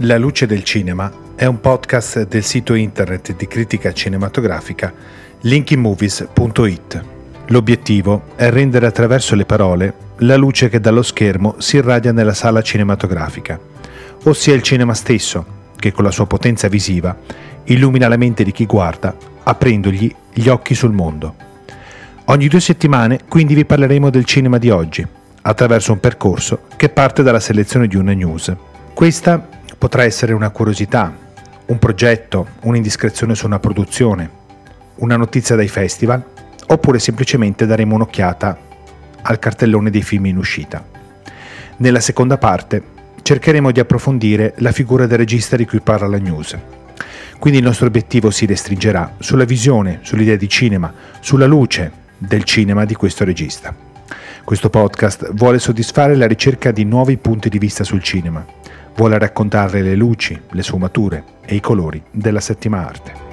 La luce del cinema è un podcast del sito internet di critica cinematografica linkymovies.it. L'obiettivo è rendere attraverso le parole la luce che dallo schermo si irradia nella sala cinematografica, ossia il cinema stesso, che con la sua potenza visiva illumina la mente di chi guarda, aprendogli gli occhi sul mondo. Ogni due settimane quindi vi parleremo del cinema di oggi, attraverso un percorso che parte dalla selezione di una news. Questa Potrà essere una curiosità, un progetto, un'indiscrezione su una produzione, una notizia dai festival, oppure semplicemente daremo un'occhiata al cartellone dei film in uscita. Nella seconda parte cercheremo di approfondire la figura del regista di cui parla la news. Quindi il nostro obiettivo si restringerà sulla visione, sull'idea di cinema, sulla luce del cinema di questo regista. Questo podcast vuole soddisfare la ricerca di nuovi punti di vista sul cinema, vuole raccontare le luci, le sfumature e i colori della settima arte.